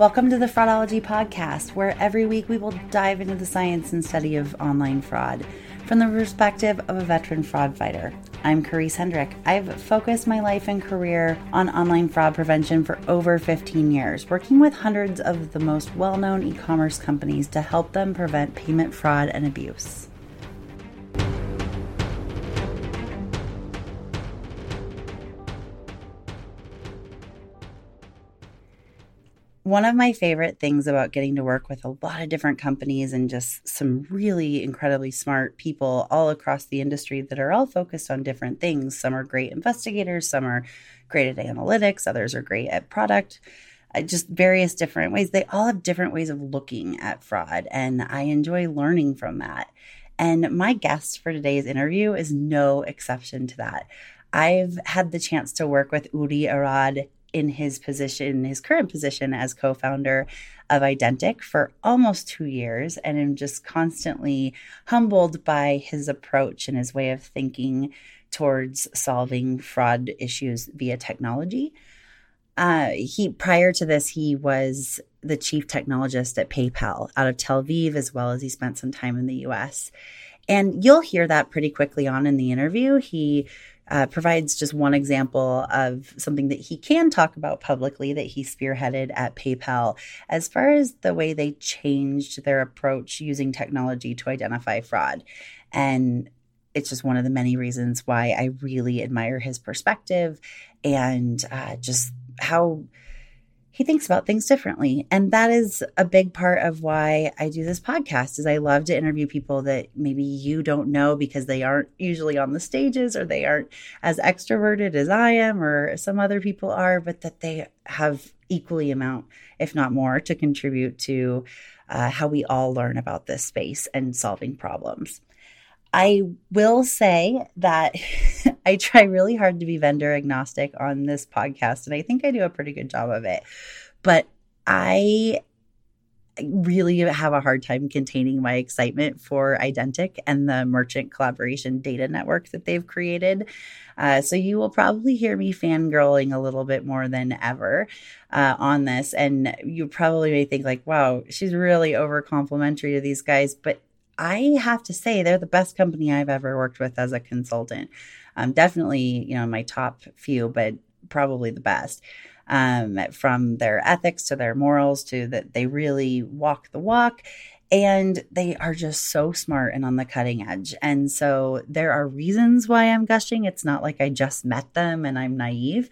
Welcome to the Fraudology Podcast, where every week we will dive into the science and study of online fraud from the perspective of a veteran fraud fighter. I'm Karisa Hendrick. I've focused my life and career on online fraud prevention for over 15 years, working with hundreds of the most well known e commerce companies to help them prevent payment fraud and abuse. One of my favorite things about getting to work with a lot of different companies and just some really incredibly smart people all across the industry that are all focused on different things. Some are great investigators, some are great at analytics, others are great at product. Uh, just various different ways. They all have different ways of looking at fraud, and I enjoy learning from that. And my guest for today's interview is no exception to that. I've had the chance to work with Uri Arad in his position, his current position as co founder of Identiq for almost two years, and am just constantly humbled by his approach and his way of thinking towards solving fraud issues via technology. Uh, he prior to this, he was the chief technologist at PayPal out of Tel Aviv, as well as he spent some time in the U.S. And you'll hear that pretty quickly on in the interview. He uh, provides just one example of something that he can talk about publicly that he spearheaded at PayPal as far as the way they changed their approach using technology to identify fraud. And it's just one of the many reasons why I really admire his perspective and uh, just how he thinks about things differently. And that is a big part of why i do this podcast is i love to interview people that maybe you don't know because they aren't usually on the stages or they aren't as extroverted as i am or some other people are but that they have equally amount if not more to contribute to uh, how we all learn about this space and solving problems I will say that I try really hard to be vendor agnostic on this podcast, and I think I do a pretty good job of it. But I really have a hard time containing my excitement for Identiq and the merchant collaboration data network that they've created. Uh, so you will probably hear me fangirling a little bit more than ever uh, on this. And you probably may think, like, wow, she's really over complimentary to these guys. But I have to say, they're the best company I've ever worked with as a consultant. Um, definitely, you know, my top few, but probably the best. Um, from their ethics to their morals to that they really walk the walk and they are just so smart and on the cutting edge. And so there are reasons why I'm gushing. It's not like I just met them and I'm naive.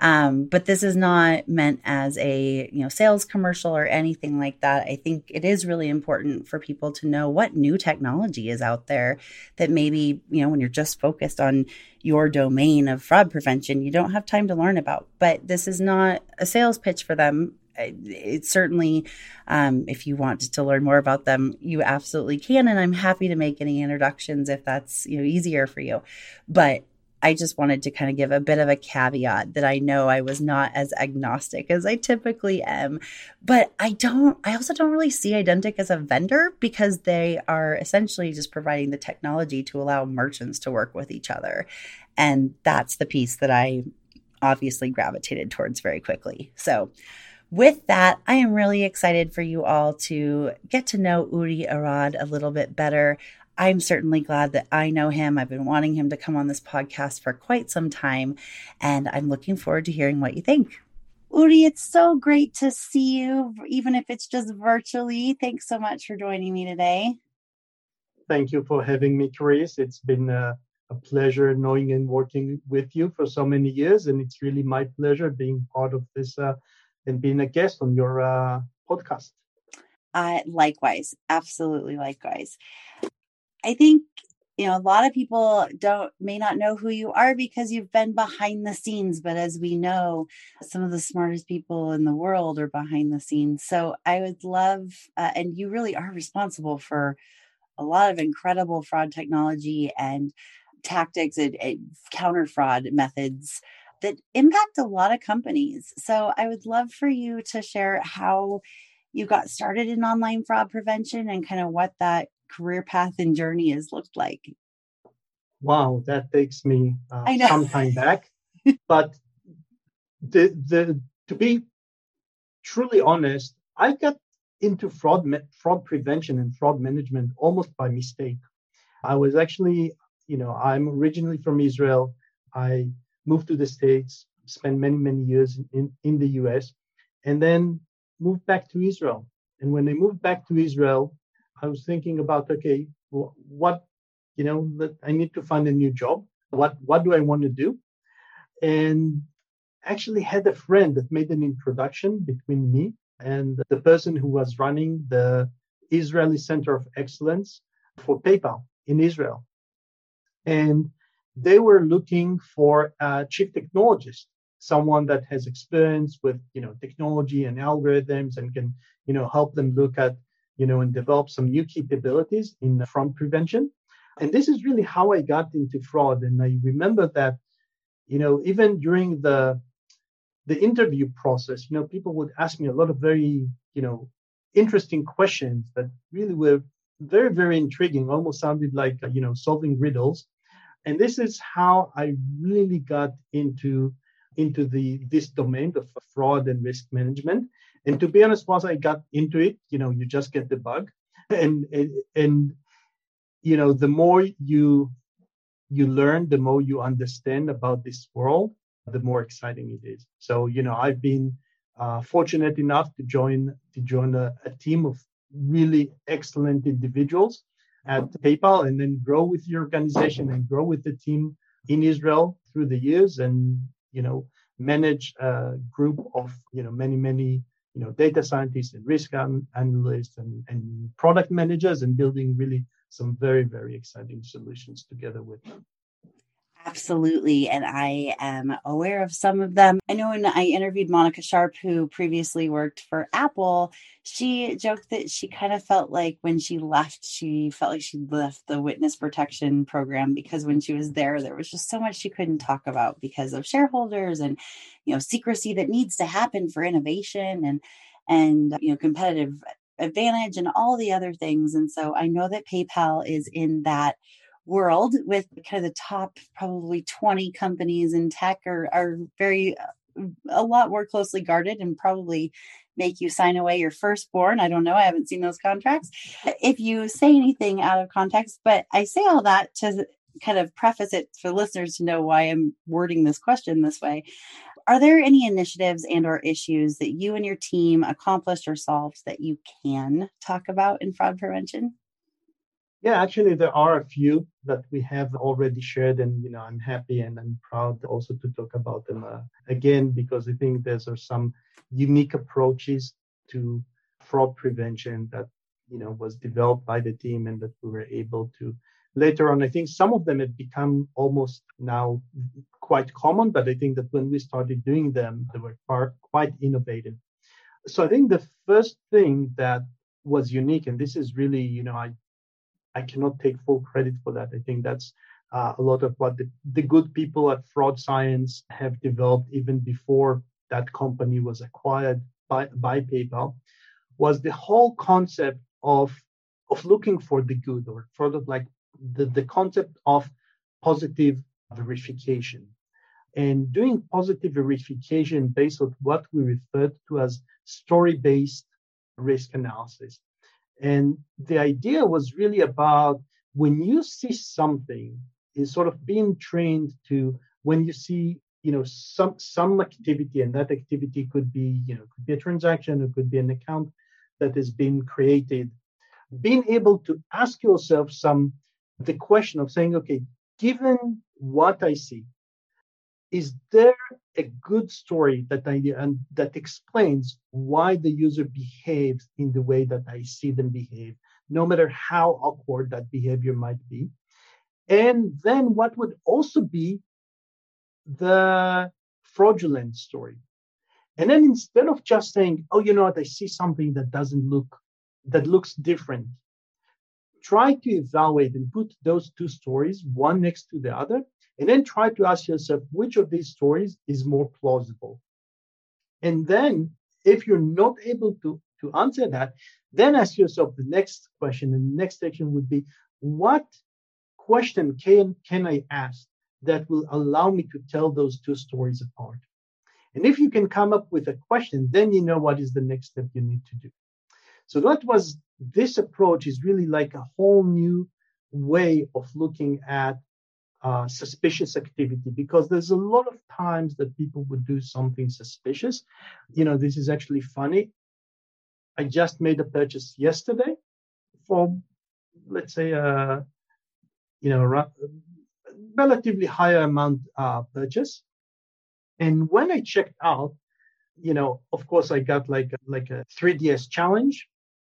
Um, but this is not meant as a you know sales commercial or anything like that. I think it is really important for people to know what new technology is out there that maybe you know when you're just focused on your domain of fraud prevention, you don't have time to learn about. But this is not a sales pitch for them it's certainly um, if you want to learn more about them you absolutely can and i'm happy to make any introductions if that's you know easier for you but I just wanted to kind of give a bit of a caveat that I know I was not as agnostic as I typically am. But I don't, I also don't really see Identiq as a vendor because they are essentially just providing the technology to allow merchants to work with each other. And that's the piece that I obviously gravitated towards very quickly. So, with that, I am really excited for you all to get to know Uri Arad a little bit better. I'm certainly glad that I know him. I've been wanting him to come on this podcast for quite some time, and I'm looking forward to hearing what you think. Uri, it's so great to see you, even if it's just virtually. Thanks so much for joining me today. Thank you for having me, Chris. It's been a, a pleasure knowing and working with you for so many years, and it's really my pleasure being part of this uh, and being a guest on your uh, podcast. Uh, likewise, absolutely likewise. I think you know a lot of people don't may not know who you are because you've been behind the scenes but as we know some of the smartest people in the world are behind the scenes. So i would love uh, and you really are responsible for a lot of incredible fraud technology and tactics and, and counter fraud methods that impact a lot of companies. So i would love for you to share how you got started in online fraud prevention and kind of what that career path and journey has looked like? Wow, that takes me uh, some time back. but the the to be truly honest, I got into fraud fraud prevention and fraud management almost by mistake. I was actually, you know, I'm originally from Israel. I moved to the States, spent many, many years in, in the US, and then moved back to Israel. And when I moved back to Israel, I was thinking about, okay, what, you know, that I need to find a new job. What, what do I want to do? And actually had a friend that made an introduction between me and the person who was running the Israeli Center of Excellence for PayPal in Israel. And they were looking for a chief technologist, someone that has experience with, you know, technology and algorithms and can, you know, help them look at you know, and develop some new capabilities in uh, fraud prevention. And this is really how I got into fraud. And I remember that, you know, even during the the interview process, you know, people would ask me a lot of very, you know, interesting questions that really were very, very intriguing, almost sounded like, uh, you know, solving riddles. And this is how I really got into into the this domain of uh, fraud and risk management. And to be honest, once I got into it, you know, you just get the bug, and and, and you know, the more you you learn, the more you understand about this world, the more exciting it is. So you know, I've been uh, fortunate enough to join to join a, a team of really excellent individuals at PayPal, and then grow with the organization and grow with the team in Israel through the years, and you know, manage a group of you know many many you know, data scientists and risk analysts and, and product managers and building really some very, very exciting solutions together with them. Absolutely. And I am aware of some of them. I know when I interviewed Monica Sharp, who previously worked for Apple, she joked that she kind of felt like when she left, she felt like she left the witness protection program because when she was there, there was just so much she couldn't talk about because of shareholders and, you know, secrecy that needs to happen for innovation and, and, you know, competitive advantage and all the other things. And so I know that PayPal is in that world with kind of the top probably 20 companies in tech are, are very uh, a lot more closely guarded and probably make you sign away your firstborn. I don't know. I haven't seen those contracts. If you say anything out of context, but I say all that to kind of preface it for listeners to know why I'm wording this question this way. Are there any initiatives and or issues that you and your team accomplished or solved that you can talk about in fraud prevention? Yeah, actually, there are a few that we have already shared, and you know, I'm happy and I'm proud also to talk about them uh, again because I think there's are some unique approaches to fraud prevention that you know was developed by the team and that we were able to later on. I think some of them have become almost now quite common, but I think that when we started doing them, they were far, quite innovative. So I think the first thing that was unique, and this is really, you know, I I cannot take full credit for that. I think that's uh, a lot of what the, the good people at Fraud Science have developed even before that company was acquired by, by PayPal was the whole concept of of looking for the good or sort of like the, the concept of positive verification and doing positive verification based on what we refer to as story-based risk analysis. And the idea was really about when you see something, is sort of being trained to when you see you know some some activity and that activity could be you know could be a transaction it could be an account that has been created. Being able to ask yourself some the question of saying okay given what i see is there a good story that I and that explains why the user behaves in the way that I see them behave, no matter how awkward that behavior might be. And then what would also be the fraudulent story. And then instead of just saying, oh, you know what, I see something that doesn't look, that looks different, try to evaluate and put those two stories one next to the other, and then try to ask yourself which of these stories is more plausible. And then if you're not able to, to answer that, then ask yourself the next question. And the next section would be, what question can, can I ask that will allow me to tell those two stories apart? And if you can come up with a question, then you know what is the next step you need to do. So that was this approach is really like a whole new way of looking at uh, suspicious activity because there's a lot of times that people would do something suspicious. You know, this is actually funny. I just made a purchase yesterday for, let's say, a uh, you know, a relatively higher amount uh, purchase. And when I checked out, you know, of course, I got like like a 3ds challenge,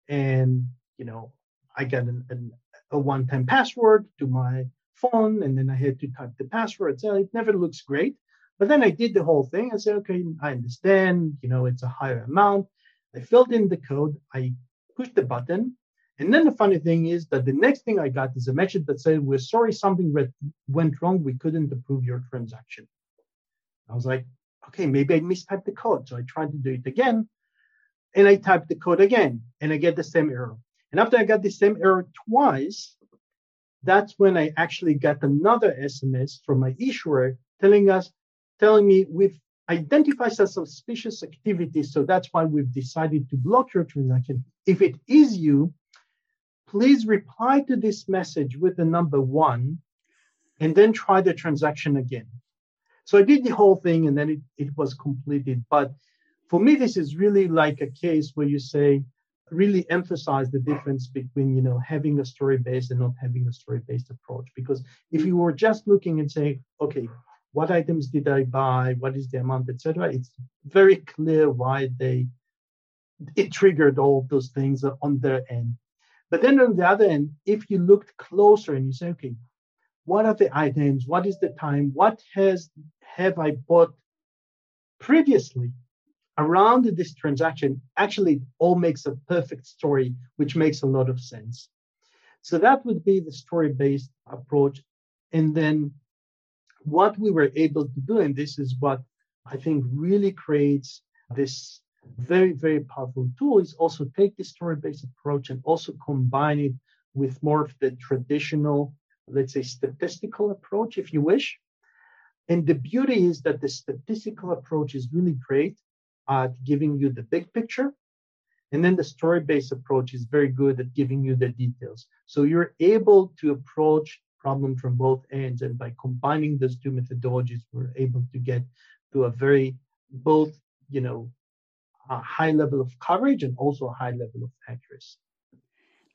and you know, I got an, an, a one-time password to my phone, and then I had to type the password. So it never looks great. But then I did the whole thing. I said, okay, I understand. You know, it's a higher amount. I filled in the code. I pushed the button, and then the funny thing is that the next thing I got is a message that said, We're sorry something went wrong. We couldn't approve your transaction. I was like, Okay, maybe I mistyped the code. So I tried to do it again. And I typed the code again and I get the same error. And after I got the same error twice, that's when I actually got another SMS from my issuer telling us, telling me we've identified some suspicious activity. So that's why we've decided to block your transaction. If it is you, please reply to this message with the number one and then try the transaction again. So I did the whole thing and then it, it was completed. But for me, this is really like a case where you say, really emphasize the difference between, you know, having a story-based and not having a story-based approach. Because if you were just looking and saying, okay, what items did I buy? What is the amount, etc. It's very clear why they it triggered all those things on their end. But then on the other end, if you looked closer and you say, okay, what are the items? What is the time? What has have I bought previously around this transaction? Actually, all makes a perfect story, which makes a lot of sense. So that would be the story-based approach. And then what we were able to do, and this is what I think really creates this very, very powerful tool is also take the story-based approach and also combine it with more of the traditional, let's say, statistical approach, if you wish. And the beauty is that the statistical approach is really great at giving you the big picture. And then the story-based approach is very good at giving you the details. So you're able to approach problem from both ends. And by combining those two methodologies, we're able to get to a very both, you know, a high level of coverage and also a high level of accuracy.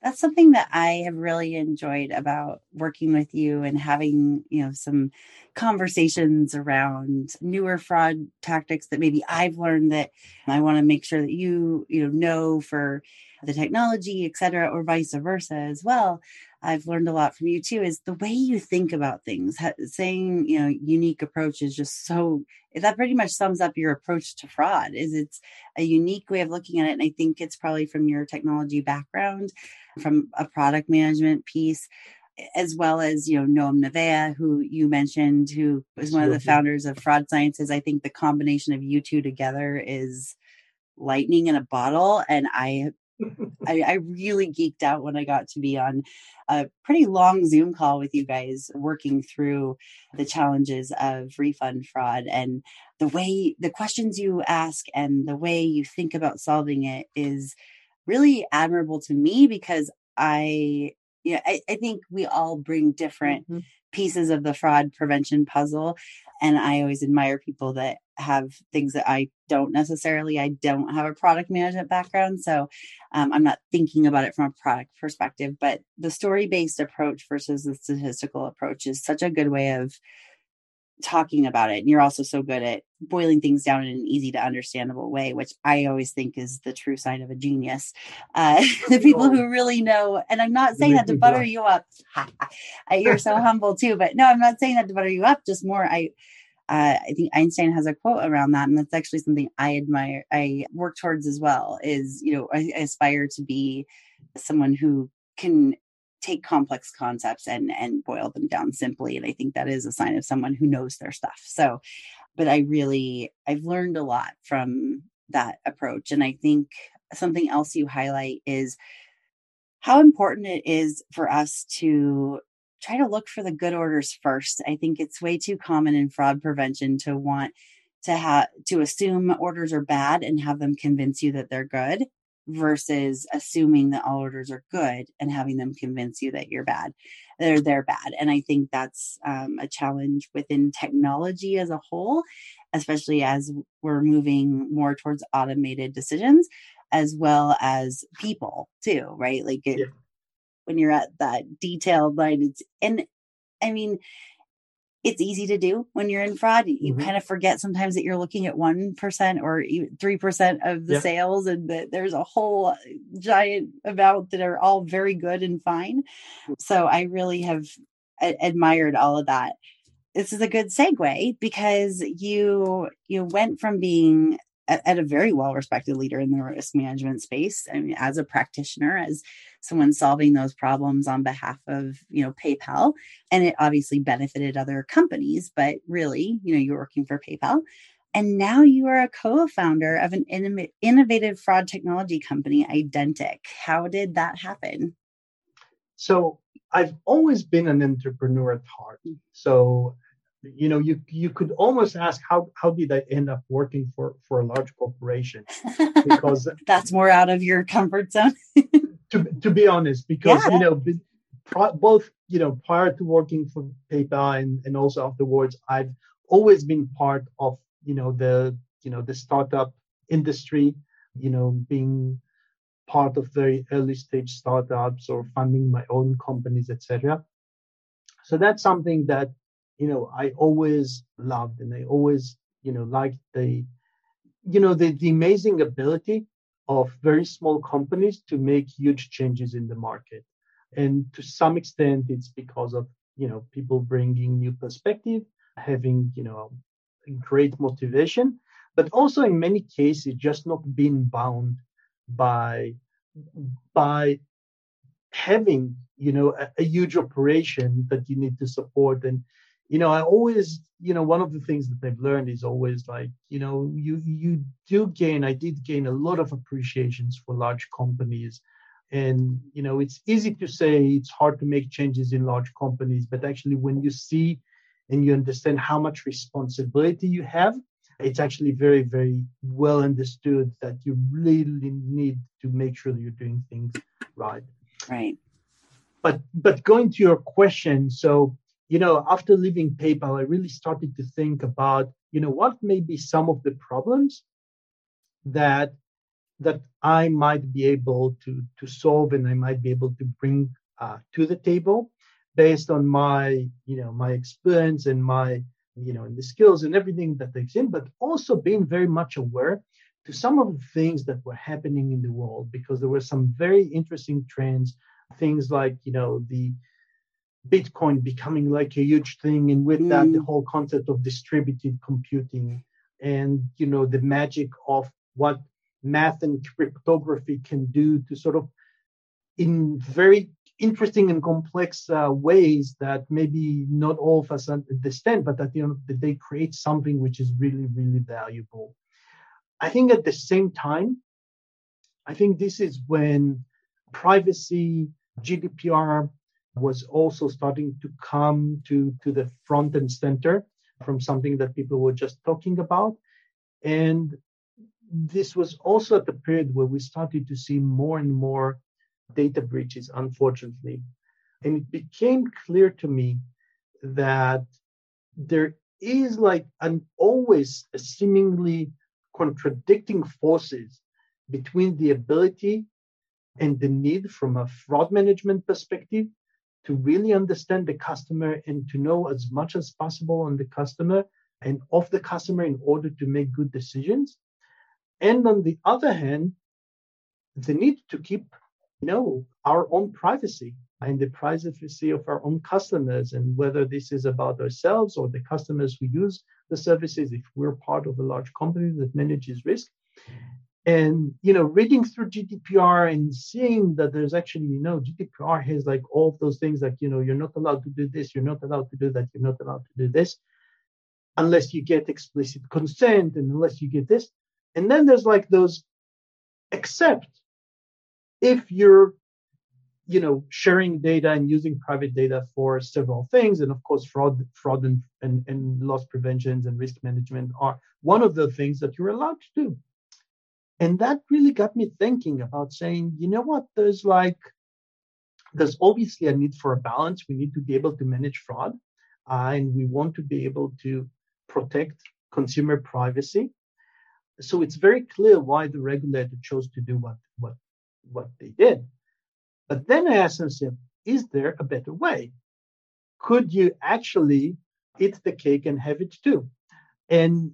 That's something that I have really enjoyed about working with you and having, you know, some conversations around newer fraud tactics that maybe I've learned that I want to make sure that you, you know, know for the technology, et cetera, or vice versa as well. I've learned a lot from you too is the way you think about things. Saying, you know, unique approach is just so that pretty much sums up your approach to fraud. Is it's a unique way of looking at it and I think it's probably from your technology background, from a product management piece as well as you know Noam Naveh, who you mentioned, who was one of the founders of Fraud Sciences. I think the combination of you two together is lightning in a bottle, and I I, I, really geeked out when I got to be on a pretty long Zoom call with you guys working through the challenges of refund fraud and the way the questions you ask and the way you think about solving it is really admirable to me because I yeah, I, I think we all bring different mm-hmm. Pieces of the fraud prevention puzzle. And I always admire people that have things that I don't necessarily. I don't have a product management background, so um, I'm not thinking about it from a product perspective. But the story based approach versus the statistical approach is such a good way of talking about it and you're also so good at boiling things down in an easy to understandable way which i always think is the true sign of a genius uh, the people who really know and i'm not saying that to butter you up you're so humble too but no i'm not saying that to butter you up just more i uh, I think Einstein has a quote around that, and that's actually something I admire. I work towards as well. Is you know I, I aspire to be someone who can take complex concepts and and boil them down simply and i think that is a sign of someone who knows their stuff. So but i really i've learned a lot from that approach and i think something else you highlight is how important it is for us to try to look for the good orders first. I think it's way too common in fraud prevention to want to have to assume orders are bad and have them convince you that they're good versus assuming that all orders are good and having them convince you that you're bad they're they're bad and i think that's um, a challenge within technology as a whole especially as we're moving more towards automated decisions as well as people too right like it, yeah. when you're at that detailed line it's and i mean it's easy to do when you're in fraud. You mm-hmm. kind of forget sometimes that you're looking at 1% or 3% of the yeah. sales and that there's a whole uh, giant amount that are all very good and fine. Mm. So I really have a- admired all of that. This is a good segue because you you went from being at, a very well respected leader in the risk management space I mean, as a practitioner as someone solving those problems on behalf of you know paypal. And it obviously benefited other companies but really you know you're working for paypal. And now you are a co-founder of an innovative fraud technology company identiq. How did that happen? So i've always been an entrepreneur at heart. Mm. So you know you you could almost ask how how did i end up working for for a large corporation? Because that's more out of your comfort zone. To to be honest because yeah. you know both you know prior to working for paypal and, and also afterwards i've always been part of you know the you know the startup industry you know being part of very early stage startups or funding my own companies etc so that's something that you know, I always loved and I always, you know, liked the, you know, the, the amazing ability of very small companies to make huge changes in the market. And to some extent, it's because of, you know, people bringing new perspective, having, you know, great motivation, but also in many cases, just not being bound by, by having, you know, a, a huge operation that you need to support and you know, I always, you know, one of the things that I've learned is always like, you know, you you do gain, I did gain a lot of appreciations for large companies. And, you know, it's easy to say it's hard to make changes in large companies, but actually when you see and you understand how much responsibility you have, it's actually very, very well understood that you really need to make sure that you're doing things right. Right. But but going to your question, so you know, after leaving PayPal, I really started to think about, you know, what may be some of the problems that that I might be able to to solve and I might be able to bring uh, to the table based on my, you know, my experience and my, you know, and the skills and everything that they've seen, but also being very much aware to some of the things that were happening in the world because there were some very interesting trends, things like, you know, the Bitcoin becoming like a huge thing, and with mm. that, the mm. whole concept of distributed computing and you know the magic of what math and cryptography can do to sort of in very interesting and complex uh, ways that maybe not all of us understand, but at the end of the day create something which is really, really valuable. I think at the same time, I think this is when privacy, GDPR, was also starting to come to, to the front and center from something that people were just talking about. And this was also at the period where we started to see more and more data breaches, unfortunately. And it became clear to me that there is like an always seemingly contradicting forces between the ability and the need from a fraud management perspective to really understand the customer and to know as much as possible on the customer and of the customer in order to make good decisions. And on the other hand, the need to keep, you know, our own privacy and the privacy of our own customers, and whether this is about ourselves or the customers who use the services, if we're part of a large company that manages risk. And you know, reading through GDPR and seeing that there's actually, you know, GDPR has like all those things like, you know, you're not allowed to do this, you're not allowed to do that, you're not allowed to do this, unless you get explicit consent and unless you get this. And then there's like those except if you're you know sharing data and using private data for several things and of course fraud fraud and, and, and loss preventions and risk management are one of the things that you're allowed to do and that really got me thinking about saying you know what there's like there's obviously a need for a balance we need to be able to manage fraud uh, and we want to be able to protect consumer privacy so it's very clear why the regulator chose to do what what what they did. But then I asked myself, is there a better way? Could you actually eat the cake and have it too? And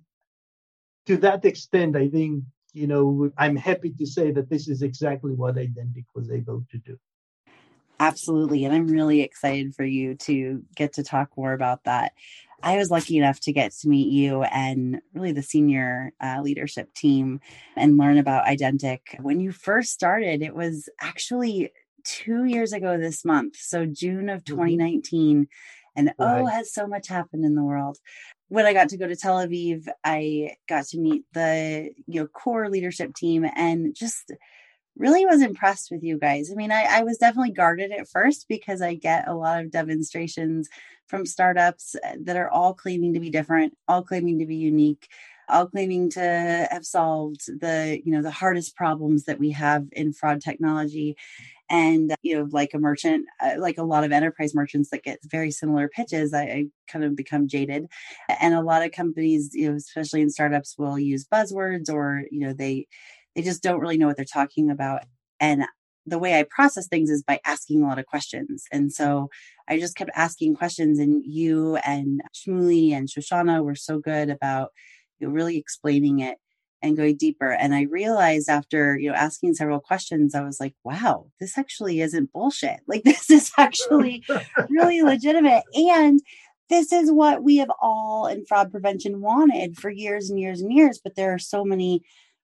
to that extent, I think you know I'm happy to say that this is exactly what Identiq was able to do. Absolutely. And I'm really excited for you to get to talk more about that. I was lucky enough to get to meet you and really the senior uh, leadership team and learn about Identiq. When you first started, it was actually two years ago this month. So, June of 2019. And oh, right. oh, has so much happened in the world. When I got to go to Tel Aviv, I got to meet the you know core leadership team and just really was impressed with you guys. I mean, I, I, was definitely guarded at first because I get a lot of demonstrations from startups uh, that are all claiming to be different, all claiming to be unique, all claiming to have solved the, you know, the hardest problems that we have in fraud technology. And, you know, like a merchant, uh, like a lot of enterprise merchants that get very similar pitches, I, I kind of become jaded. And a lot of companies, you know, especially in startups, will use buzzwords or, you know, they, they just don't really know what they're talking about. And the way I process things is by asking a lot of questions. And so I just kept asking questions, and you and Shmuley and Shoshana were so good about you know, really explaining it and going deeper. And I realized after, you know, asking several questions, I was like, wow, this actually isn't bullshit. Like this is actually really legitimate. And this is what we have all in fraud prevention wanted for years and years and years. But there are so many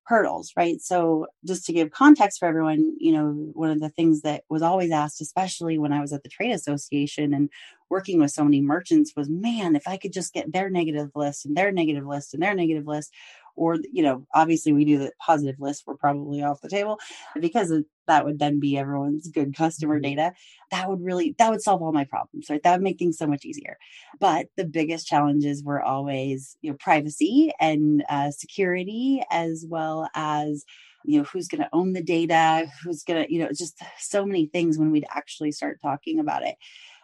hurdles, right? So, just to give context for everyone, you know, one of the things that was always asked, especially when I was at the trade association and working with so many merchants, was man, if I could just get their negative list and their negative list and their negative list, or you know obviously we knew that positive list we're probably off the table because that would then be everyone's good customer mm-hmm. data that would really that would solve all my problems right? That would make things so much easier. But the biggest challenges were always you know privacy and uh, security as well as you know who's going to own the data who's going to you know just so many things when we'd actually start talking about it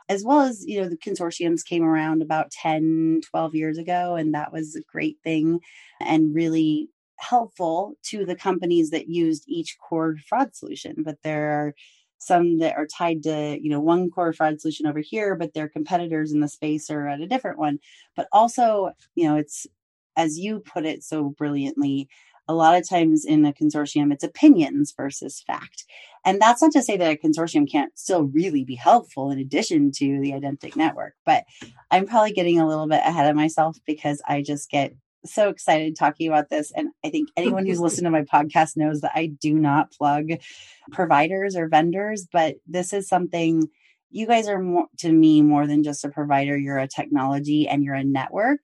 as well as you know the consortiums came around about 10 12 years ago and that was a great thing and really helpful to the companies that used each core fraud solution. But there are some that are tied to you know one core fraud solution over here but their competitors in the space are at a different one. But also you know it's as you put it so brilliantly a lot of times in a consortium, it's opinions versus fact. And that's not to say that a consortium can't still really be helpful in addition to the Identiq network, but I'm probably getting a little bit ahead of myself because I just get so excited talking about this. And I think anyone who's listened to my podcast knows that I do not plug providers or vendors, but this is something you guys are more to me more than just a provider. You're a technology and you're a network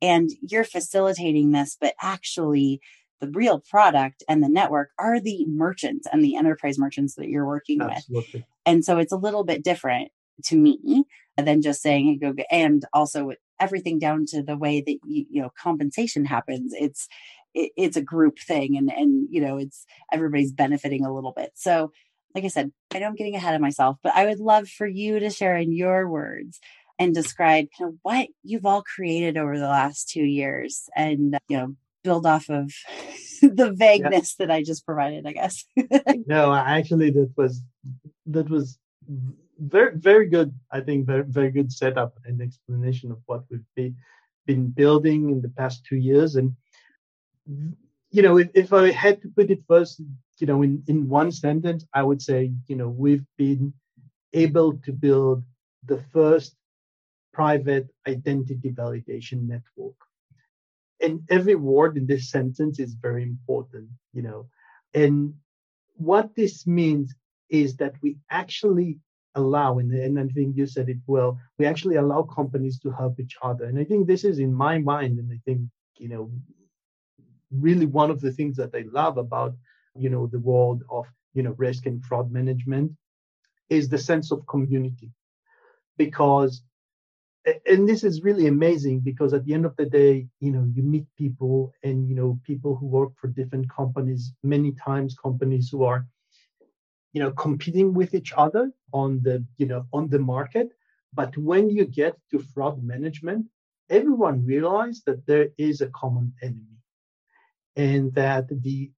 and you're facilitating this, but actually the real product and the network are the merchants and the enterprise merchants that you're working Absolutely. with. And so it's a little bit different to me than just saying hey, go get, and also everything down to the way that you, you know compensation happens. It's it, it's a group thing and and you know it's everybody's benefiting a little bit. So like I said, I know I'm getting ahead of myself, but I would love for you to share in your words and describe kind of what you've all created over the last two years and you know build off of the vagueness yeah. that I just provided, I guess. no, actually, that was that was very very good. I think very very good setup and explanation of what we've been been building in the past two years. And you know, if, if I had to put it first, you know, in in one sentence, I would say, you know, we've been able to build the first private identity validation network. And every word in this sentence is very important, you know. And what this means is that we actually allow, and, and I think you said it well, we actually allow companies to help each other. And I think this is in my mind, and I think, you know, really one of the things that I love about, you know, the world of, you know, risk and fraud management is the sense of community. Because and this is really amazing because at the end of the day you know you meet people and you know people who work for different companies many times companies who are you know competing with each other on the you know on the market. But when you get to fraud management everyone realizes that there is a common enemy and that the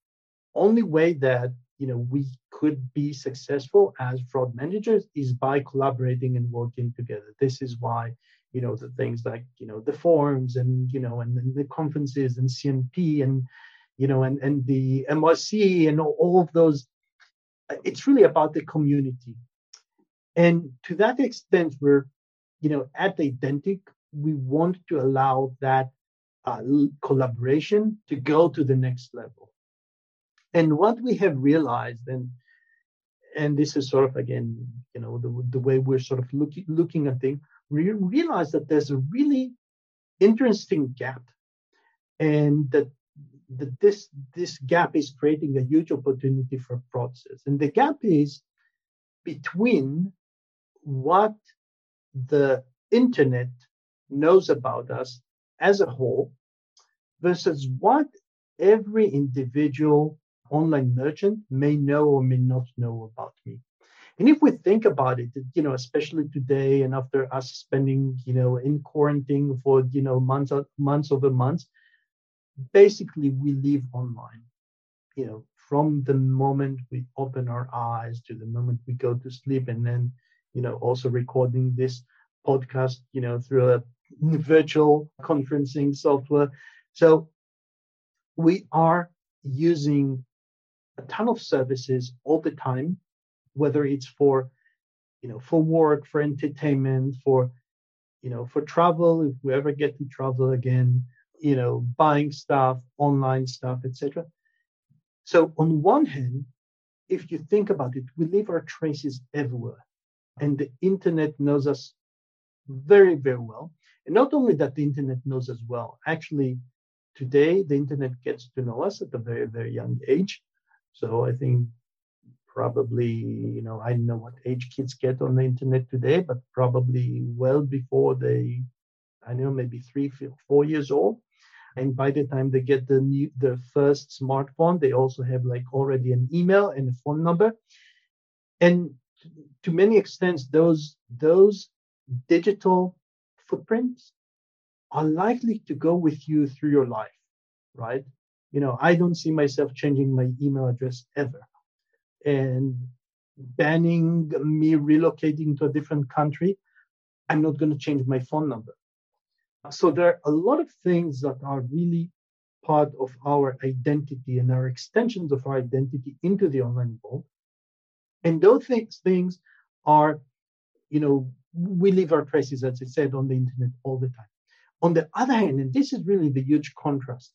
only way that you know we could be successful as fraud managers is by collaborating and working together. This is why you know the things like you know the forums and you know and, and the conferences and cnp and you know and and the mrc and all, of those it's really about the community. And to that extent we're you know at Identiq we want to allow that uh, collaboration to go to the next level. And what we have realized and and this is sort of again you know the, the way we're sort of looking looking at things we realize that there's a really interesting gap and that, that this, this gap is creating a huge opportunity for fraudsters. And the gap is between what the internet knows about us as a whole versus what every individual online merchant may know or may not know about me. And if we think about it, you know, especially today and after us spending, you know, in quarantine for, you know, months, months over months, basically we live online, you know, from the moment we open our eyes to the moment we go to sleep and then, you know, also recording this podcast, you know, through a virtual conferencing software. So we are using a ton of services all the time whether it's for you know for work for entertainment for you know for travel if we ever get to travel again you know buying stuff online stuff etc so on one hand if you think about it we leave our traces everywhere and the internet knows us very very well. And not only that the internet knows us well actually today the internet gets to know us at a very very young age. So i think probably, you know, I don't know what age kids get on the internet today, but probably well before they, I know, maybe three, four years old. And by the time they get the new, the first smartphone, they also have like already an email and a phone number. And to many extents, those those digital footprints are likely to go with you through your life, right? You know, I don't see myself changing my email address ever and banning me relocating to a different country, I'm not going to change my phone number. So there are a lot of things that are really part of our identity and our extensions of our identity into the online world. And those things, things are, you know, we leave our traces, as I said, on the internet all the time. On the other hand, and this is really the huge contrast,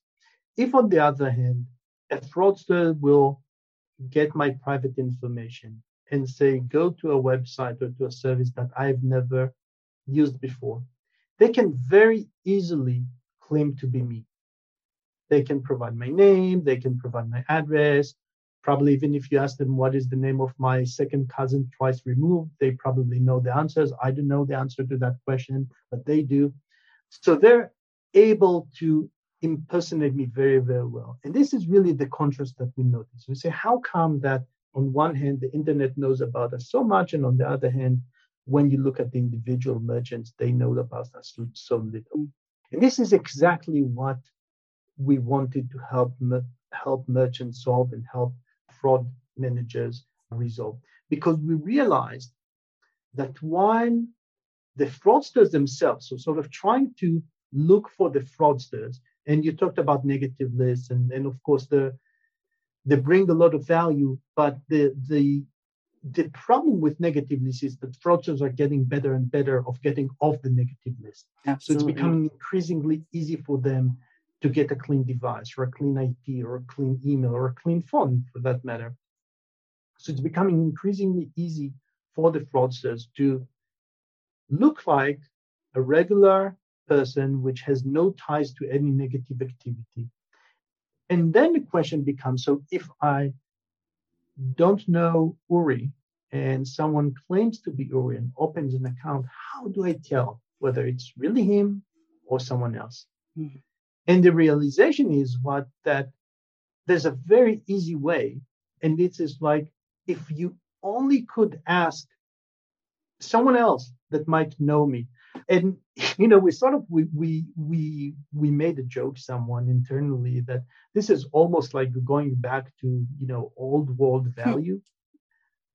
if on the other hand, a fraudster will get my private information and say, go to a website or to a service that I've never used before, they can very easily claim to be me. They can provide my name, they can provide my address. Probably, even if you ask them what is the name of my second cousin twice removed, they probably know the answers. I don't know the answer to that question, but they do. So they're able to impersonate me very, very well. And this is really the contrast that we notice. We say, how come that on one hand, the internet knows about us so much, and on the other hand, when you look at the individual merchants, they know about us so little. Mm. And this is exactly what we wanted to help help merchants solve and help fraud managers resolve, because we realized that while the fraudsters themselves, so sort of trying to look for the fraudsters, and you talked about negative lists, and, and of course the they bring a lot of value, but the the the problem with negative lists is that fraudsters are getting better and better of getting off the negative list. Absolutely. So it's becoming increasingly easy for them to get a clean device or a clean IP or a clean email or a clean phone for that matter. So it's becoming increasingly easy for the fraudsters to look like a regular person which has no ties to any negative activity. And then the question becomes so if I don't know Uri and someone claims to be Uri and opens an account, how do I tell whether it's really him or someone else? Mm-hmm. And the realization is what that there's a very easy way. And this is like if you only could ask someone else that might know me. And you know, we sort of we we we we made a joke someone internally that this is almost like going back to you know old world hmm. value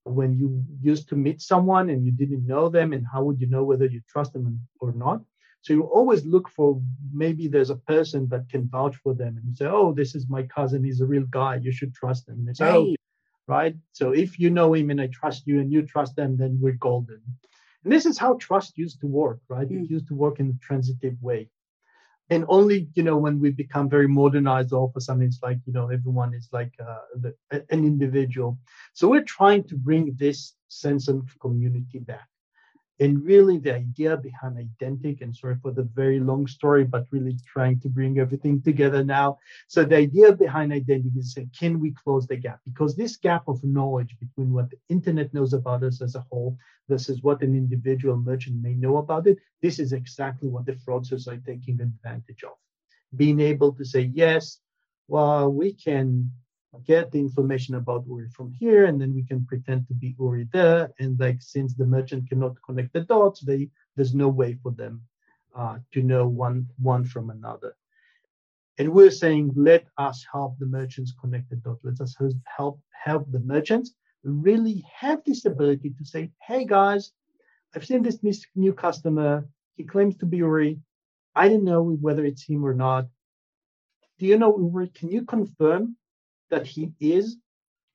when you used to meet someone and you didn't know them and how would you know whether you trust them or not so you always look for maybe there's a person that can vouch for them and you say, oh, this is my cousin. He's a real guy. You should trust him. And they say, oh, right. oh, right. So if you know him and I trust you and you trust them, then we're golden. And this is how trust used to work, right? Mm. It used to work in a transitive way. And only, you know, when we become very modernized, all of a sudden it's like, you know, everyone is like uh, the, an individual. So we're trying to bring this sense of community back. And really, the idea behind Identiq, and sorry for the very long story, but really trying to bring everything together now. So, the idea behind Identiq is saying, can we close the gap? Because this gap of knowledge between what the internet knows about us as a whole versus what an individual merchant may know about it, this is exactly what the fraudsters are taking advantage of. Being able to say, yes, well, we can get the information about Uri from here, and then we can pretend to be Uri there. And like since the merchant cannot connect the dots, they there's no way for them uh, to know one one from another. And we're saying, let us help the merchants connect the dots. Let us help help the merchants really have this ability to say, hey guys, I've seen this new customer. He claims to be Uri. I don't know whether it's him or not. Do you know Uri? Can you confirm that he is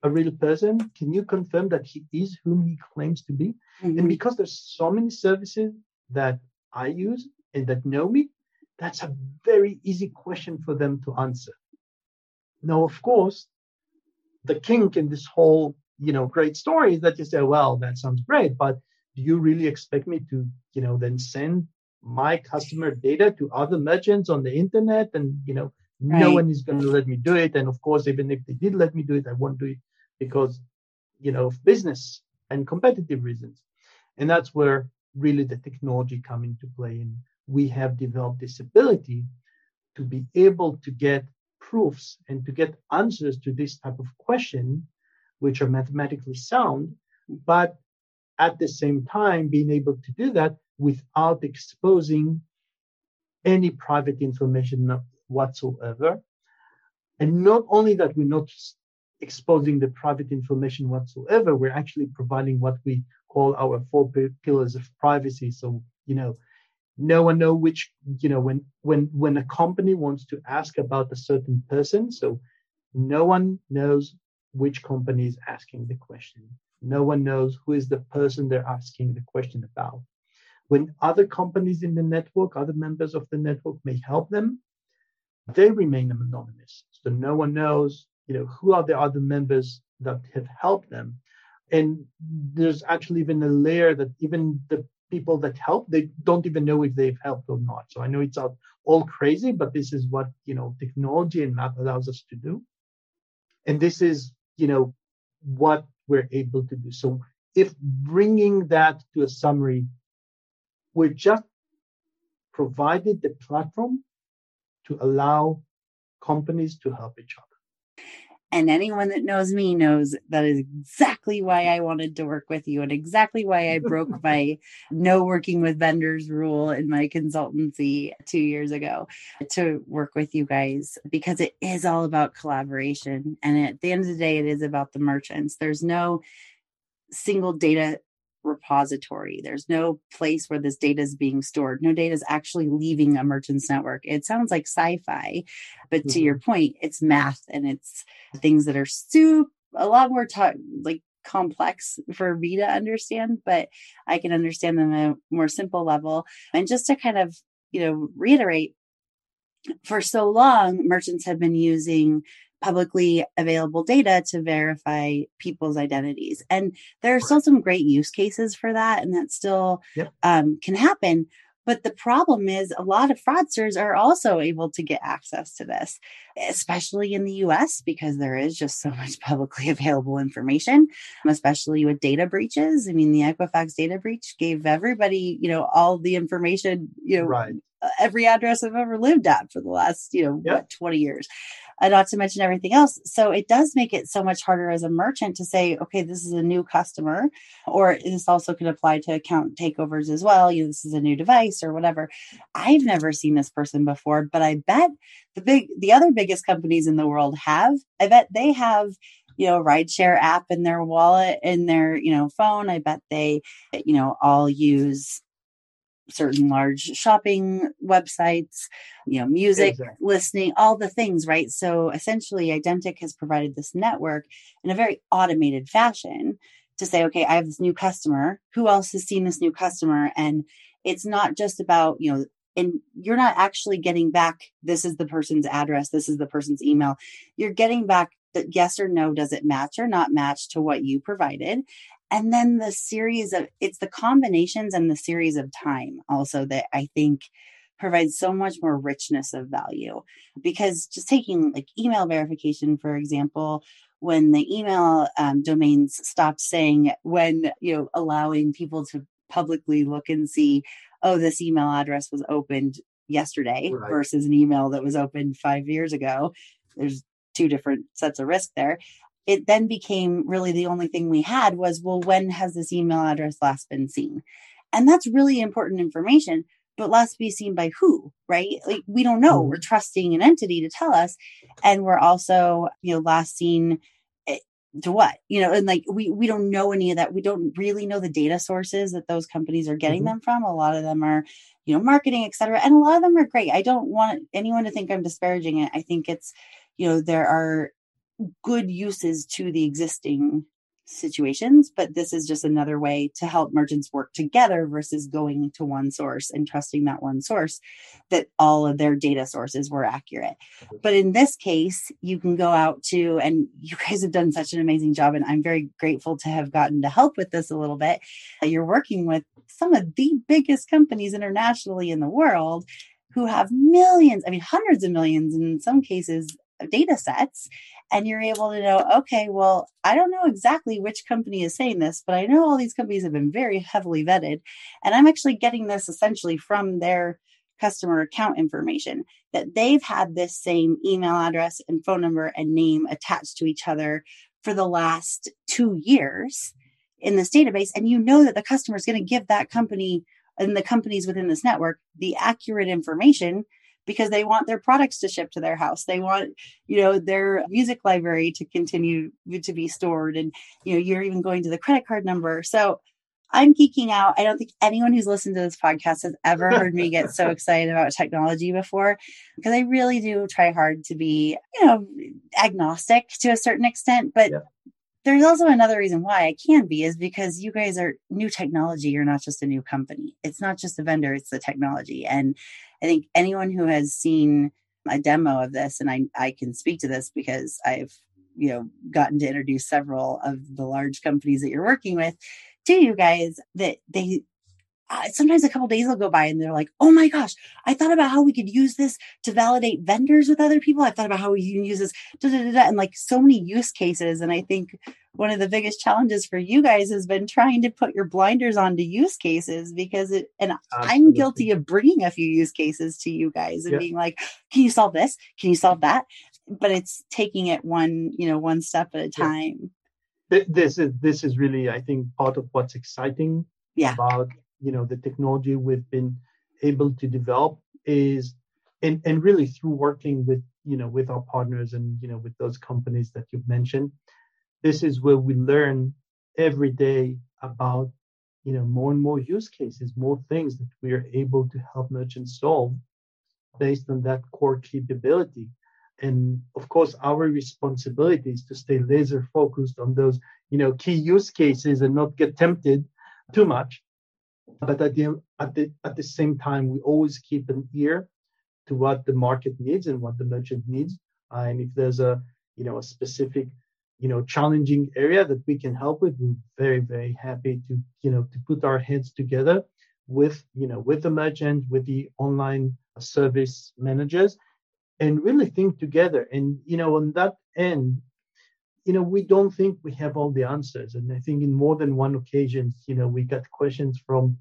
a real person? Can you confirm that he is whom he claims to be? Mm-hmm. And because there's so many services that I use and that know me, that's a very easy question for them to answer. Now, of course, the kink in this whole, you know, great story is that you say, well, that sounds great, but do you really expect me to, you know, then send my customer data to other merchants on the internet and, you know, Right. No one is going to let me do it. And of course, even if they did let me do it, I won't do it because, you know, of business and competitive reasons. And that's where really the technology come into play. And we have developed this ability to be able to get proofs and to get answers to this type of question, which are mathematically sound, but at the same time being able to do that without exposing any private information whatsoever. And not only that, we're not exposing the private information whatsoever, we're actually providing what we call our four pillars of privacy. So, you know, no one know which, you know, when when when a company wants to ask about a certain person, so no one knows which company is asking the question. No one knows who is the person they're asking the question about. When other companies in the network, other members of the network may help them, they remain anonymous. So no one knows, you know, who are the other members that have helped them. And there's actually even a layer that even the people that help, they don't even know if they've helped or not. So I know it's all crazy, but this is what, you know, technology and math allows us to do. And this is, you know, what we're able to do. So if bringing that to a summary, we're just provided the platform to allow companies to help each other. And anyone that knows me knows that is exactly why I wanted to work with you and exactly why I broke my no working with vendors rule in my consultancy two years ago to work with you guys because it is all about collaboration. And at the end of the day, it is about the merchants. There's no single data repository. There's no place where this data is being stored. No data is actually leaving a merchant's network. It sounds like sci-fi, but mm-hmm. to your point, it's math and it's things that are super a lot more t- like complex for me to understand, but I can understand them at a more simple level. And just to kind of, you know, reiterate, for so long, merchants have been using publicly available data to verify people's identities. And there are still some great use cases for that, and that still yep. um, can happen. But the problem is, a lot of fraudsters are also able to get access to this, especially in the US, because there is just so much publicly available information, especially with data breaches. I mean, the Equifax data breach gave everybody, you know, all the information, you know, right. every address I've ever lived at for the last, you know, yep. what, 20 years uh, not to mention everything else. So it does make it so much harder as a merchant to say, okay, this is a new customer, or this also can apply to account takeovers as well. You know, this is a new device or whatever. I've never seen this person before, but I bet the big, the other biggest companies in the world have. I bet they have you know rideshare app in their wallet in their you know phone i bet they you know all use certain large shopping websites, you know, music exactly. listening, all the things, right? So essentially, Identiq has provided this network in a very automated fashion to say, okay, I have this new customer. Who else has seen this new customer? And it's not just about, you know, and you're not actually getting back, this is the person's address, this is the person's email. You're getting back that yes or no, does it match or not match to what you provided? and then the series of it's the combinations and the series of time also that i think provides so much more richness of value because just taking like email verification for example when the email um, domains stopped saying when you know allowing people to publicly look and see oh this email address was opened yesterday right. versus an email that was opened five years ago there's two different sets of risk there it then became really the only thing we had was, well, when has this email address last been seen? And that's really important information, but last be seen by who, right? Like we don't know. We're mm-hmm. trusting an entity to tell us. And we're also, you know, last seen to what you know and like we we don't know any of that. We don't really know the data sources that those companies are getting mm-hmm. them from. A lot of them are you know marketing etc and a lot of them are great. I don't want anyone to think i'm disparaging it. I think it's you know there are good uses to the existing situations, but this is just another way to help merchants work together versus going to one source and trusting that one source that all of their data sources were accurate. Mm-hmm. But in this case, you can go out to, and you guys have done such an amazing job, and I'm very grateful to have gotten to help with this a little bit. You're working with some of the biggest companies internationally in the world who have millions, I mean, hundreds of millions in some cases data sets and you're able to know okay well i don't know exactly which company is saying this but i know all these companies have been very heavily vetted and i'm actually getting this essentially from their customer account information that they've had this same email address and phone number and name attached to each other for the last two years in this database and you know that the customer is going to give that company and the companies within this network the accurate information because they want their products to ship to their house. They want, you know, their music library to continue to be stored. And, you know, you're even going to the credit card number. So I'm geeking out. I don't think anyone who's listened to this podcast has ever heard me get so excited about technology before because I really do try hard to be, you know, agnostic to a certain extent. But yeah. There's also another reason why I can be is because you guys are new technology. You're not just a new company. It's not just a vendor, it's the technology. And I think anyone who has seen a demo of this, and I, I can speak to this because I've you know gotten to introduce several of the large companies that you're working with to you guys that they uh, sometimes a couple days will go by and they're like, oh my gosh, I thought about how we could use this to validate vendors with other people. I thought about how we can use this, da, da, da, and like so many use cases. And I think one of the biggest challenges for you guys has been trying to put your blinders on to use cases because it, and Absolutely. I'm guilty of bringing a few use cases to you guys and being like, can you solve this? Can you solve that? But it's taking it one, you know, one step at a time. This is this is really, I think, part of what's exciting yeah. about you know the technology we've been able to develop is and and really through working with you know with our partners and you know with those companies that you've mentioned this is where we learn every day about you know, more and more use cases, more things that we are able to help merchants solve based on that core capability. And of course, our responsibility is to stay laser focused on those, you know, key use cases and not get tempted too much. But at the at the at the same time, we always keep an ear to what the market needs and what the merchant needs. Uh, and if there's a you know a specific you know challenging area that we can help with, we're very very happy to you know to put our heads together with you know with the merchant, with the online service managers, and really think together. And you know on that end, you know we don't think we have all the answers. And I think in more than one occasion, you know we got questions from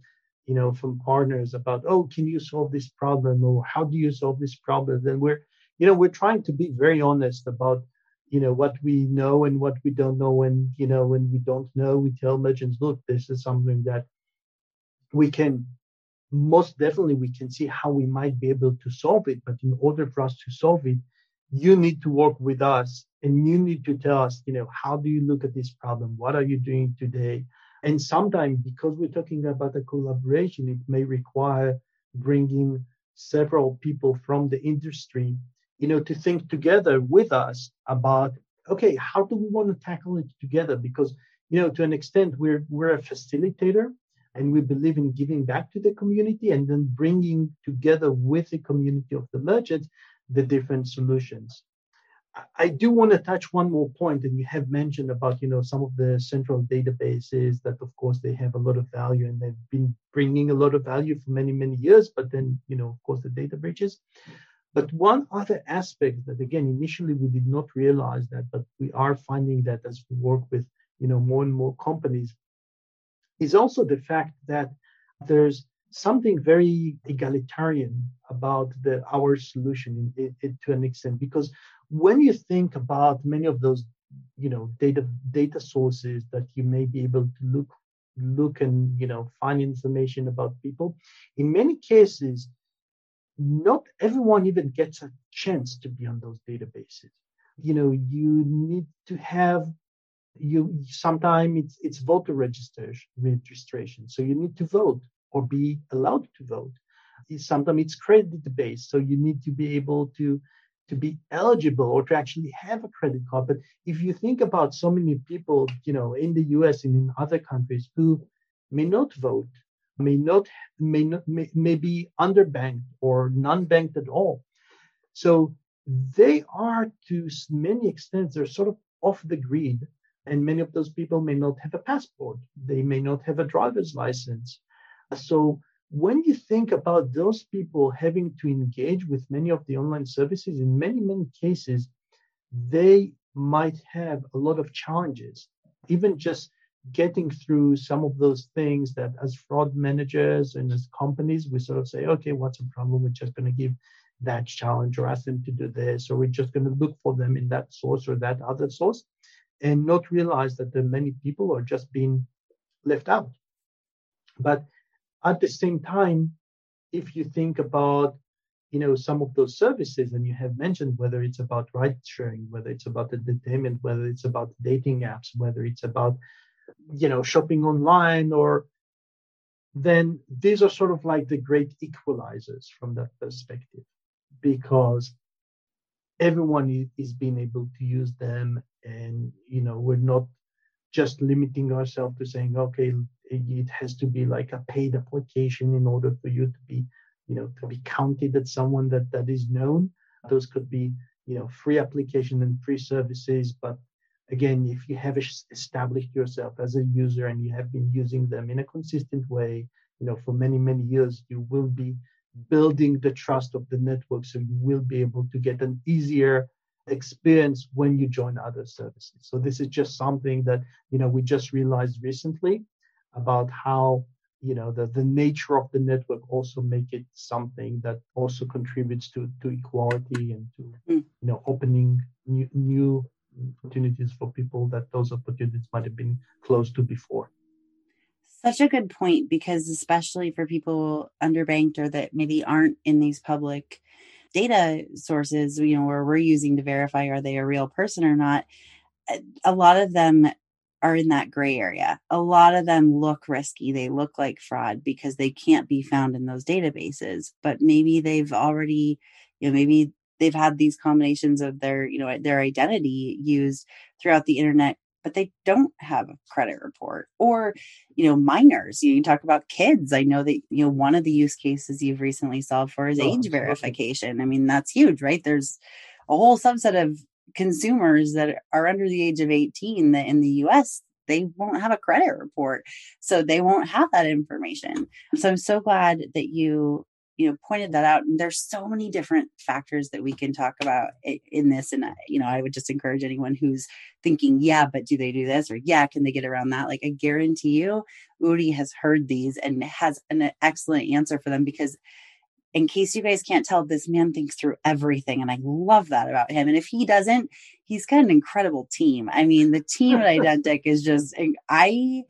you know, from partners about, oh, can you solve this problem or how do you solve this problem? And we're, you know, we're trying to be very honest about, you know, what we know and what we don't know. And, you know, when we don't know, we tell merchants, look, this is something that we can most definitely we can see how we might be able to solve it. But in order for us to solve it, you need to work with us and you need to tell us, you know, how do you look at this problem? What are you doing today? And sometimes, because we're talking about a collaboration, it may require bringing several people from the industry, you know, to think together with us about, okay, how do we want to tackle it together? Because, you know, to an extent, we're we're a facilitator, and we believe in giving back to the community and then bringing together with the community of the merchants the different solutions. I do want to touch one more point, and you have mentioned about you know some of the central databases that, of course, they have a lot of value and they've been bringing a lot of value for many many years. But then you know, of course, the data breaches. But one other aspect that again initially we did not realize that, but we are finding that as we work with you know more and more companies, is also the fact that there's something very egalitarian about the our solution in, in, to an extent because when you think about many of those you know data data sources that you may be able to look look and you know find information about people in many cases not everyone even gets a chance to be on those databases. You know you need to have you sometimes it's it's voter registration registration. So you need to vote or be allowed to vote sometimes it's credit based so you need to be able to to be eligible or to actually have a credit card. But if you think about so many people, you know, in the US and in other countries who may not vote, may not may not may, may be underbanked or non-banked at all. So they are to many extents, they're sort of off the grid. And many of those people may not have a passport. They may not have a driver's license. So when you think about those people having to engage with many of the online services, in many, many cases, they might have a lot of challenges, even just getting through some of those things that as fraud managers and as companies, we sort of say, okay, what's the problem? We're just going to give that challenge or ask them to do this, or we're just going to look for them in that source or that other source and not realize that are many people are just being left out. But at the same time, if you think about you know some of those services and you have mentioned whether it's about ride sharing whether it's about entertainment whether it's about dating apps whether it's about you know shopping online or then these are sort of like the great equalizers from that perspective because everyone is being able to use them and you know we're not just limiting ourselves to saying okay it has to be like a paid application in order for you to be you know to be counted as someone that that is known. Those could be you know free application and free services but again if you have established yourself as a user and you have been using them in a consistent way you know for many many years you will be building the trust of the network so you will be able to get an easier experience when you join other services. So this is just something that you know we just realized recently about how you know the, the nature of the network also make it something that also contributes to to equality and to mm. you know opening new new opportunities for people that those opportunities might have been closed to before such a good point because especially for people underbanked or that maybe aren't in these public data sources you know where we're using to verify are they a real person or not a lot of them are in that gray area. A lot of them look risky. They look like fraud because they can't be found in those databases. But maybe they've already, you know, maybe they've had these combinations of their, you know, their identity used throughout the internet but they don't have a credit report or you know minors you talk about kids i know that you know one of the use cases you've recently solved for is oh, age verification i mean that's huge right there's a whole subset of consumers that are under the age of 18 that in the US they won't have a credit report so they won't have that information. So i'm so glad that you you know pointed that out and there's so many different factors that we can talk about in this and you know i would just encourage anyone who's thinking yeah but do they do this? or yeah can they get around that? Like i guarantee you Uri has heard these and has an excellent answer for them because in case you guys can't tell, this man thinks through everything. And I love that about him. And if he doesn't, he's got an incredible team. I mean, the team at Identiq is just, eh, I,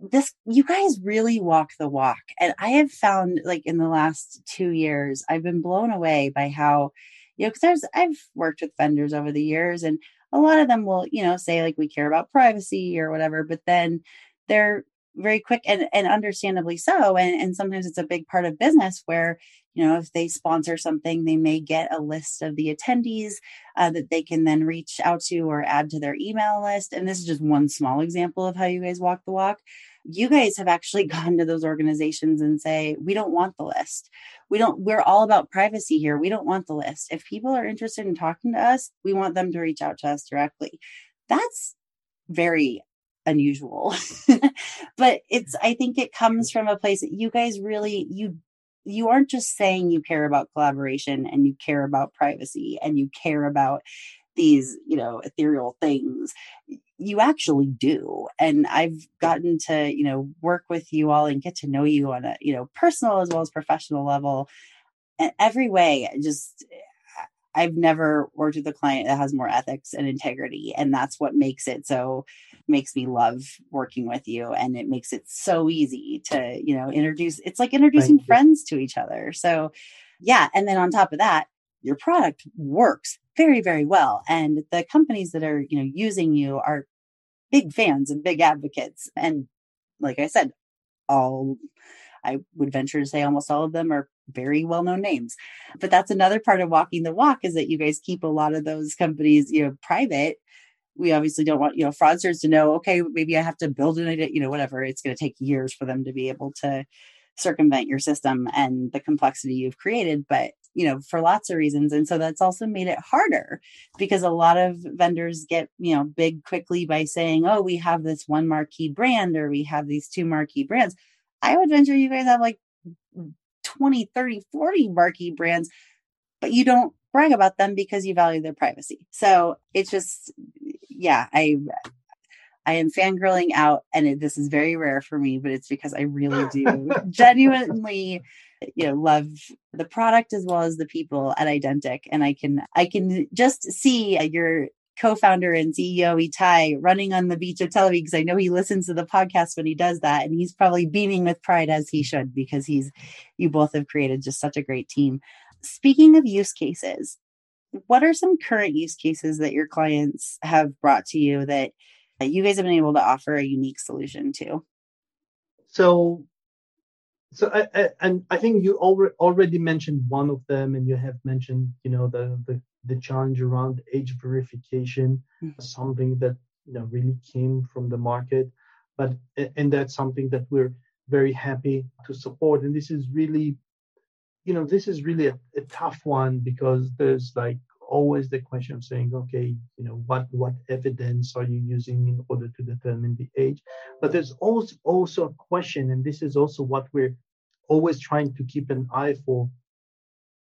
this, you guys really walk the walk. And I have found, like, in the last two years, I've been blown away by how, you know, because there's, I've worked with vendors over the years, and a lot of them will, you know, say, like, we care about privacy or whatever, but then they're very quick and, and understandably so. And, and sometimes it's a big part of business where, you know, if they sponsor something, they may get a list of the attendees uh, that they can then reach out to or add to their email list. And this is just one small example of how you guys walk the walk. You guys have actually gone to those organizations and say, we don't want the list. We don't, we're all about privacy here. We don't want the list. If people are interested in talking to us, we want them to reach out to us directly. That's very unusual. But it's i think it comes from a place that you guys really you you aren't just saying you care about collaboration and you care about privacy and you care about these you know ethereal things. You actually do. And i've gotten to you know work with you all and get to know you on a you know personal as well as professional level and every way. Just I've never worked with a client that has more ethics and integrity. And that's what makes it so makes me love working with you. And it makes it so easy to, you know, introduce it's like introducing friends to each other. So yeah. And then on top of that, your product works very, very well. And the companies that are, you know, using you are big fans and big advocates. And like I said, all I would venture to say almost all of them are very well known names. But that's another part of walking the walk is that you guys keep a lot of those companies, you know, private. We obviously don't want, you know, fraudsters to know, okay, maybe I have to build an you know, whatever. It's going to take years for them to be able to circumvent your system and the complexity you've created. But you know for lots of reasons and so that's also made it harder because a lot of vendors get you know big quickly by saying oh we have this one marquee brand or we have these two marquee brands i would venture you guys have like 20, 30, 40 marquee brands, but you don't brag about them because you value their privacy. So it's just, yeah, I, I am fangirling out, and it, this is very rare for me, but it's because I really do genuinely, you know, love the product as well as the people at Identiq, and I can I can just see uh, your co-founder and CEO Itai running on the beach of Tel Aviv because I know he listens to the podcast when he does that, and he's probably beaming with pride as he should because he's you both have created just such a great team. Speaking of use cases, what are some current use cases that your clients have brought to you that, that you guys have been able to offer a unique solution to? So so I, I, and I think you already already mentioned one of them, and you have mentioned you know the the the challenge around age verification, mm-hmm. something that you know really came from the market, but and that's something that we're very happy to support. And this is really, you know, this is really a, a tough one because there's like always the question of saying, okay, you know, what what evidence are you using in order to determine the age? But there's also also a question, and this is also what we're always trying to keep an eye for,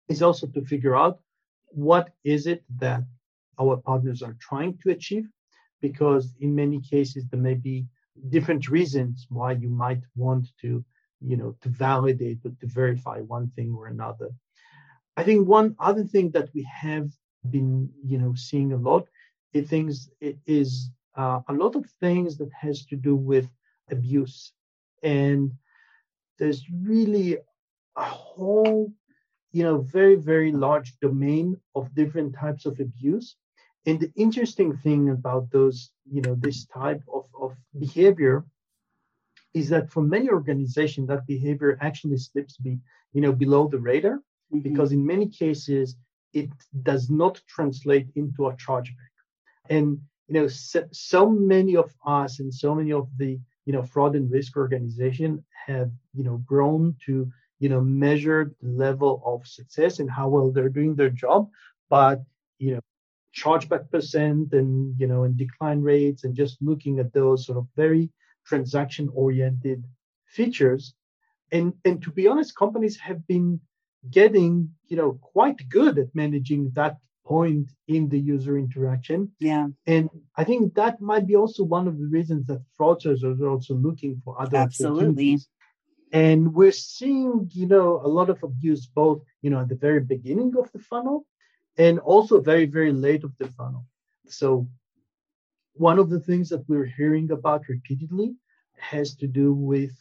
is also to figure out what is it that our partners are trying to achieve? Because in many cases, there may be different reasons why you might want to, you know, to validate or to verify one thing or another. I think one other thing that we have been, you know, seeing a lot, it things it is uh, a lot of things that has to do with abuse, and there's really a whole you know very very large domain of different types of abuse And the interesting thing about those, you know, this type of, of behavior is that for many organizations, that behavior actually slips be, you know, below the radar mm-hmm. because in many cases it does not translate into a chargeback. And you know, so, so many of us and so many of the you know fraud and risk organization have you know grown to you know measure the level of success and how well they're doing their job, but you know chargeback percent and you know and decline rates and just looking at those sort of very transaction oriented features. And and to be honest companies have been getting you know quite good at managing that point in the user interaction. Yeah. And i think that might be also one of the reasons that fraudsters are also looking for other absolutely and we're seeing you know a lot of abuse both you know at the very beginning of the funnel and also very very late of the funnel so one of the things that we're hearing about repeatedly has to do with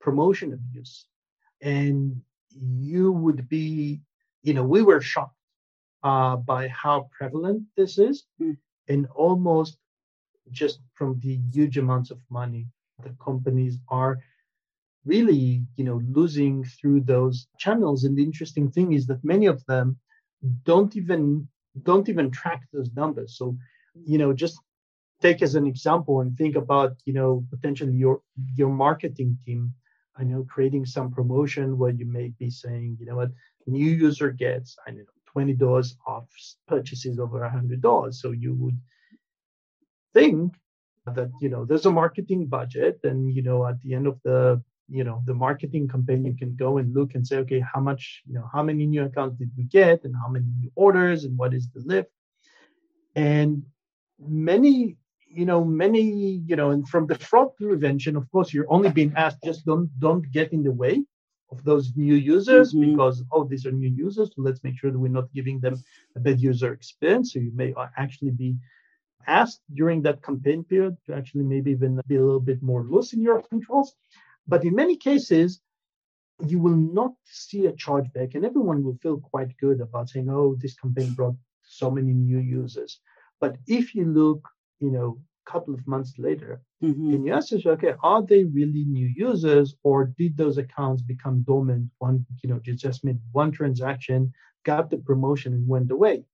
promotion abuse and you would be, you know, we were shocked uh, by how prevalent this is, mm. and almost just from the huge amounts of money the companies are really, you know, losing through those channels. And the interesting thing is that many of them don't even don't even track those numbers. So, you know, just take as an example and think about, you know, potentially your your marketing team I know creating some promotion where you may be saying, you know what, new user gets, I don't know, twenty dollars off purchases over a hundred dollars. So you would think that you know there's a marketing budget, and you know at the end of the you know the marketing campaign, you can go and look and say, okay, how much you know how many new accounts did we get, and how many new orders, and what is the lift, and many you know many you know and from the fraud prevention of course you're only being asked just don't don't get in the way of those new users mm-hmm. because oh these are new users so let's make sure that we're not giving them a bad user experience. So you may actually be asked during that campaign period to actually maybe even be a little bit more loose in your controls but in many cases you will not see a chargeback and everyone will feel quite good about saying oh this campaign brought so many new users but if you look you know, a couple of months later, mm-hmm. and you ask yourself, okay, are they really new users or did those accounts become dormant? One, you know, you just made one transaction, got the promotion and went away.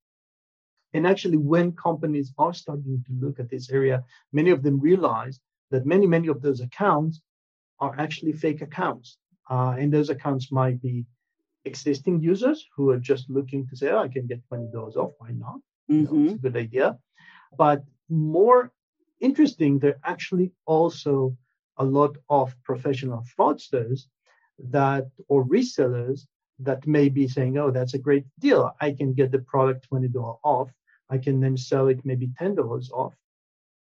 And actually, when companies are starting to look at this area, many of them realize that many, many of those accounts are actually fake accounts. Uh, and those accounts might be existing users who are just looking to say, oh, I can get $20 off. Why not? Mm-hmm. You know, it's mm-hmm. a good idea. But more interesting, there are actually also a lot of professional fraudsters that or resellers that may be saying, oh, that's a great deal. I can get the product $20 off. I can then sell it maybe $10 off,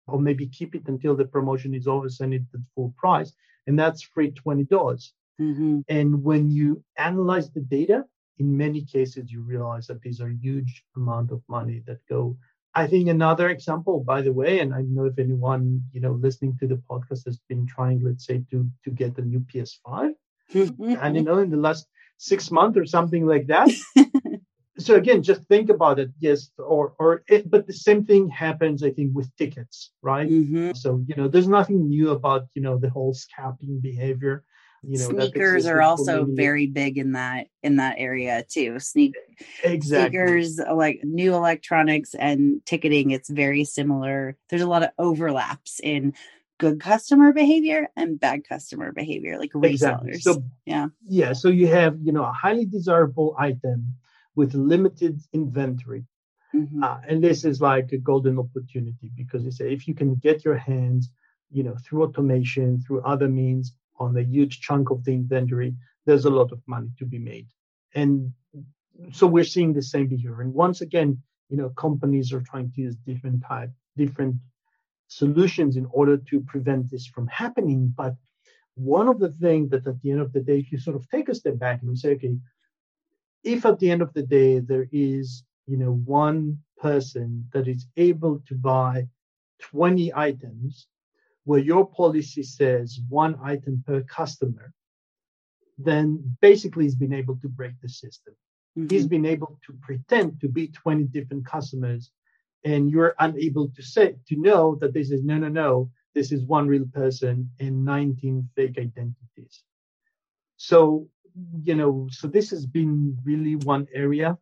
or maybe keep it until the promotion is over, send it at full price. And that's free 20. dollars mm hmm And when you analyze the data, in many cases, you realize that these are huge amount of money that go I think another example, by the way, and I don't know if anyone you know listening to the podcast has been trying, let's say, to to get the new PS5, and you know, in the last six months or something like that. so again, just think about it. Yes, or or it, but the same thing happens, I think, with tickets, right? Mm-hmm. So you know, there's nothing new about you know the whole scalping behavior you know sneakers are also very big in that in that area too sneak exactly. sneakers like new electronics and ticketing it's very similar there's a lot of overlaps in good customer behavior and bad customer behavior like resellers exactly. so yeah yeah so you have you know a highly desirable item with limited inventory mm-hmm. uh, and this is like a golden opportunity because say if you can get your hands you know through automation through other means on a huge chunk of the inventory, there's a lot of money to be made. And so we're seeing the same behavior. And once again, you know, companies are trying to use different type, different solutions in order to prevent this from happening. But one of the things that at the end of the day, if you sort of take a step back and you say, okay, if at the end of the day there is, you know, one person that is able to buy 20 items where your policy says one item per customer, then basically he's been able to break the system. Mm-hmm. He's been able to pretend to be 20 different customers and you're unable to say to know that this is no no no this is one real person and 19 fake identities so you know so this has been really one area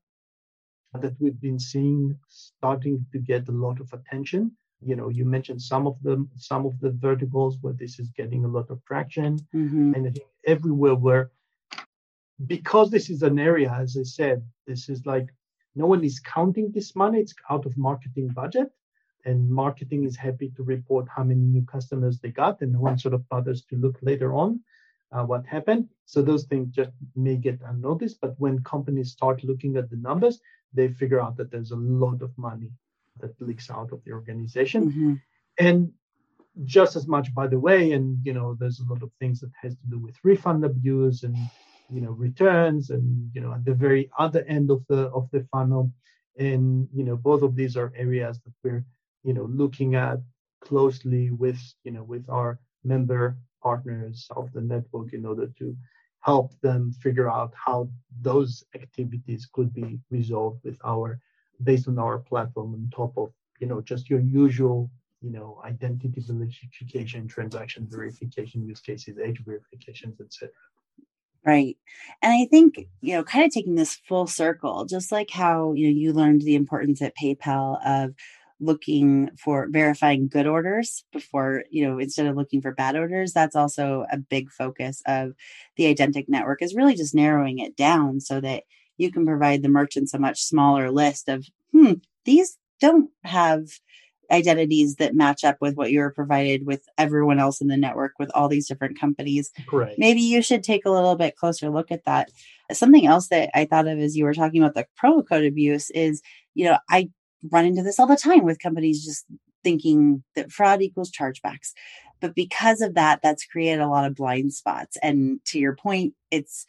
that we've been seeing starting to get a lot of attention. You know you mentioned some of them some of the verticals where this is getting a lot of traction. Mm-hmm. and i think everywhere where because this is an area as i said this is like no one is counting this money. It's out of marketing budget. And marketing is happy to report how many new customers they got. And no one sort of bothers to look later on uh, what happened. So those things just may get unnoticed but when companies start looking at the numbers they figure out that there's a lot of money that leaks out of the organization. Mm-hmm. and just as much by the way and you know there's a lot of things that has to do with refund abuse and you know returns and you know at the very other end of the of the funnel. And you know both of these are areas that we're you know looking at closely with you know with our member partners of the network in order to help them figure out how those activities could be resolved with our based on our platform on top of you know just your usual you know identity verification transaction verification use cases age verifications etc right. And i think you know kind of taking this full circle just like how you know you learned the importance at paypal of looking for verifying good orders before you know instead of looking for bad orders that's also a big focus of the Identiq network is really just narrowing it down so that you can provide the merchants a much smaller list of hmm these don't have identities that match up with what you're provided with everyone else in the network with all these different companies. Correct. Maybe you should take a little bit closer look at that. Something else that I thought of as you were talking about the promo code abuse is, you know, I run into this all the time with companies just thinking that fraud equals chargebacks. But because of that, that's created a lot of blind spots. And to your point, it's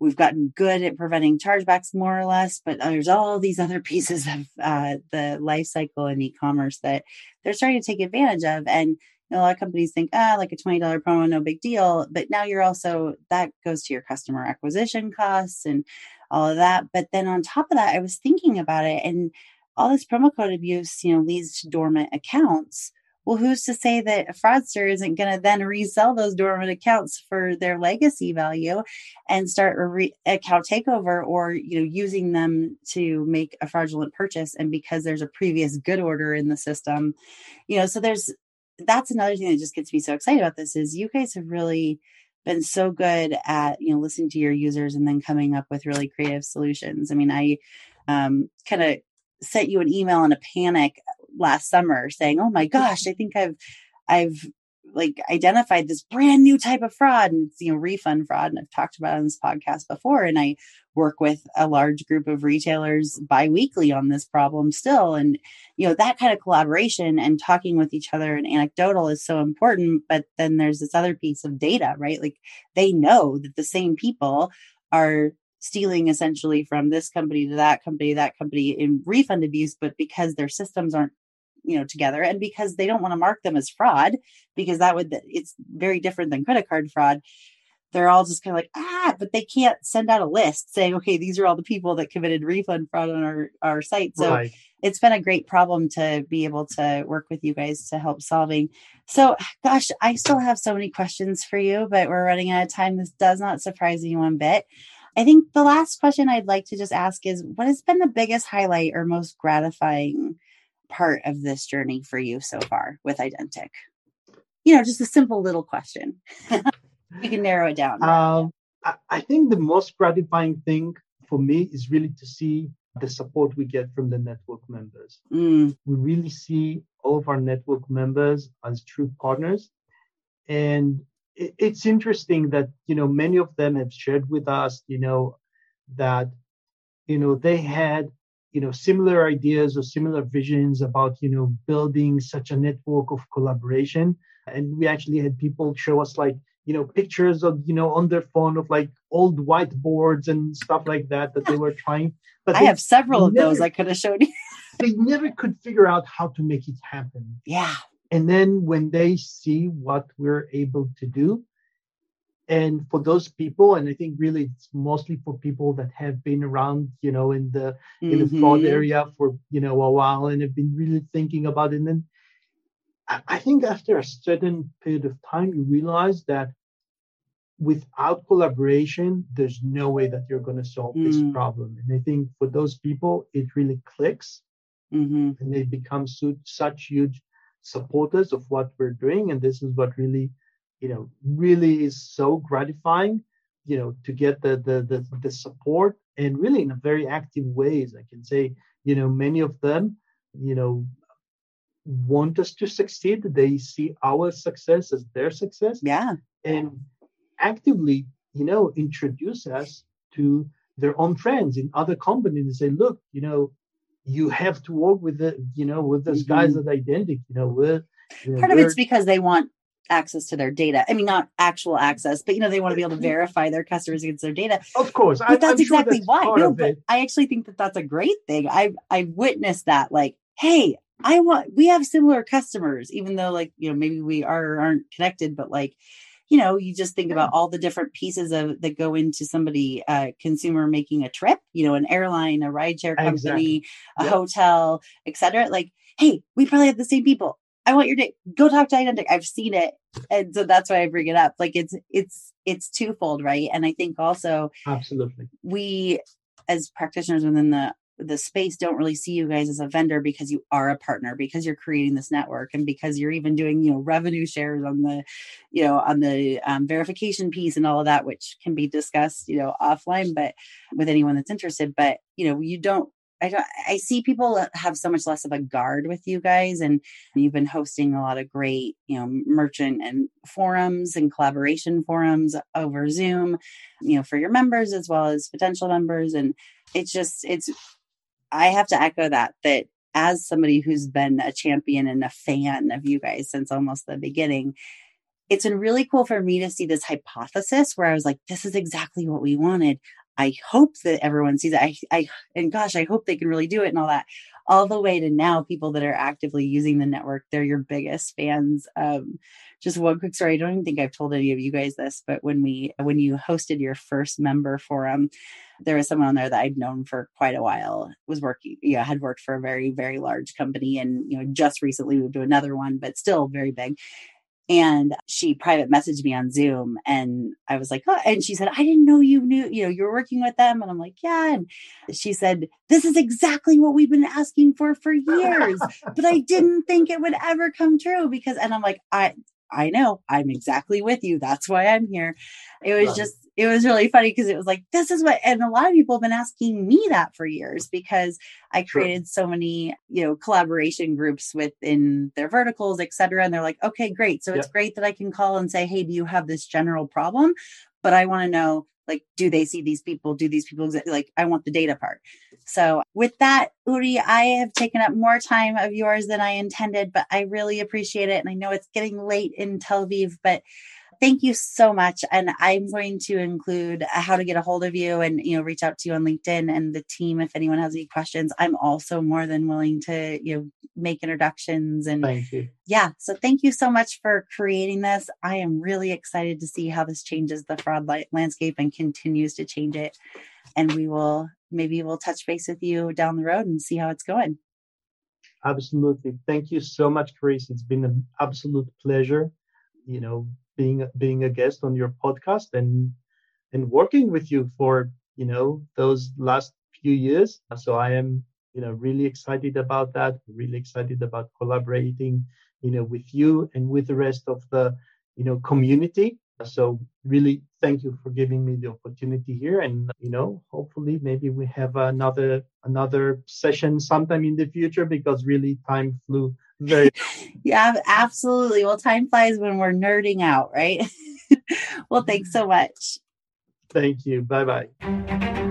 we've gotten good at preventing chargebacks more or less, but there's all these other pieces of uh, the life cycle in e-commerce that they're starting to take advantage of. And a lot of companies think, ah, like a $20 promo, no big deal. But now you're also, that goes to your customer acquisition costs and all of that. But then on top of that, I was thinking about it and all this promo code abuse, you know, leads to dormant accounts. Well, who's to say that a fraudster isn't going to then resell those dormant accounts for their legacy value and start a re- account takeover or, you know, using them to make a fraudulent purchase. And because there's a previous good order in the system, you know, so there's, that's another thing that just gets me so excited about this is you guys have really been so good at, you know, listening to your users and then coming up with really creative solutions. I mean, I um, kind of sent you an email in a panic last summer saying, "Oh my gosh, I think I've I've like identified this brand new type of fraud. And it's you know refund fraud and I've talked about it on this podcast before and I work with a large group of retailers biweekly on this problem still. And you know that kind of collaboration and talking with each other and anecdotal is so important but then there's this other piece of data right? Like they know that the same people are stealing essentially from this company to that company, that company in refund abuse, but because their systems aren't you know together and because they don't want to mark them as fraud because that would it's very different than credit card fraud they're all just kind of like ah but they can't send out a list saying okay these are all the people that committed refund fraud on our our site. So right. it's been a great problem to be able to work with you guys to help solving. So gosh i still have so many questions for you but we're running out of time. This does not surprise me one bit I think the last question I'd like to just ask is what has been the biggest highlight or most gratifying part of this journey for you so far with Identiq? You know, just a simple little question. you can narrow it down. Um, I, I think the most gratifying thing for me is really to see the support we get from the network members. Mm. We really see all of our network members as true partners. And it's interesting that you know many of them have shared with us you know that you know they had you know similar ideas or similar visions about you know building such a network of collaboration. And we actually had people show us like you know pictures of you know on their phone of like old whiteboards and stuff like that that they were trying. But i have several of those i could have showed you. they never could figure out how to make it happen. Yeah and then when they see what we're able to do, and for those people and i think really it's mostly for people that have been around you know in the mm-hmm. in the fraud mm-hmm. area for you know a while and have been really thinking about it and then I think after a certain period of time you realize that without collaboration there's no way that you're going to solve mm. this problem and i think for those people it really clicks mm-hmm. and they become so, such huge supporters of what we're doing and this is what really you know really is so gratifying you know to get the the the, the support and really in a very active ways i can say you know many of them you know want us to succeed. They see our success as their success. Yeah. And actively you know introduce us to their own friends in other companies and say look you know you have to work with the you know with those mm-hmm. guys at Identiq you know with you know, part of it's because they want access to their data. I mean, not actual access, but you know, they want to be able to verify their customers against their data. Of course, but I, that's I'm exactly sure that's why. No, but I actually think that that's a great thing. I've I've witnessed that. Like, hey, I want we have similar customers, even though like you know maybe we are aren't connected, but like you know you just think about all the different pieces of that go into somebody uh consumer making a trip you know an airline a rideshare company exactly. a yep. hotel etc like hey we probably have the same people I want your date. Go talk to Identiq. I've seen it. And so that's why I bring it up. Like it's it's it's twofold, right? And I think also absolutely we as practitioners within the the space don't really see you guys as a vendor because you are a partner because you're creating this network and because you're even doing you know revenue shares on the you know on the um, verification piece and all of that which can be discussed you know offline but with anyone that's interested. But you know you don't I don't, I see people have so much less of a guard with you guys, and you've been hosting a lot of great, you know, merchant and forums and collaboration forums over Zoom, you know, for your members as well as potential members, and it's just, it's, I have to echo that that as somebody who's been a champion and a fan of you guys since almost the beginning, it's been really cool for me to see this hypothesis where I was like, this is exactly what we wanted. I hope that everyone sees it. I, I, and gosh, I hope they can really do it and all that. All the way to now, people that are actively using the network, they're your biggest fans. Um, just one quick story. I don't even think I've told any of you guys this, but when we, when you hosted your first member forum, there was someone on there that I'd known for quite a while. Was working, yeah, had worked for a very, very large company, and you know, just recently moved to another one, but still very big. And she private messaged me on Zoom and I was like, oh, and she said, I didn't know you knew, you know, you're working with them. And I'm like, yeah. And she said, this is exactly what we've been asking for for years, but I didn't think it would ever come true because, and I'm like, I, I know I'm exactly with you. That's why I'm here. It was just, it was really funny because it was like, this is what, and a lot of people have been asking me that for years because I created sure. so many, you know, collaboration groups within their verticals, et cetera. And they're like, okay, great. So it's great that I can call and say, hey, do you have this general problem? But I want to know, like, do they see these people? Do these people like, I want the data part. So with that, Uri, I have taken up more time of yours than I intended, but I really appreciate it. And I know it's getting late in Tel Aviv, but thank you so much. And I'm going to include uh, how to get a hold of you and, you know, reach out to you on LinkedIn and the team if anyone has any questions. I'm also more than willing to, you know, make introductions and thank you. Yeah. So thank you so much for creating this. I am really excited to see how this changes the fraud landscape and continues to change it. And we will maybe we'll touch base with you down the road and see how it's going. Absolutely. Thank you so much, Chris. It's been an absolute pleasure, you know, being being a guest on your podcast and and working with you for you know those last few years. So I am you know really excited about that. Really excited about collaborating you know with you and with the rest of the you know community. So really thank you for giving me the opportunity here and you know hopefully maybe we have another another session sometime in the future because really time flew very yeah, absolutely. Well, time flies when we're nerding out, right? well, thanks so much. Thank you. Bye bye.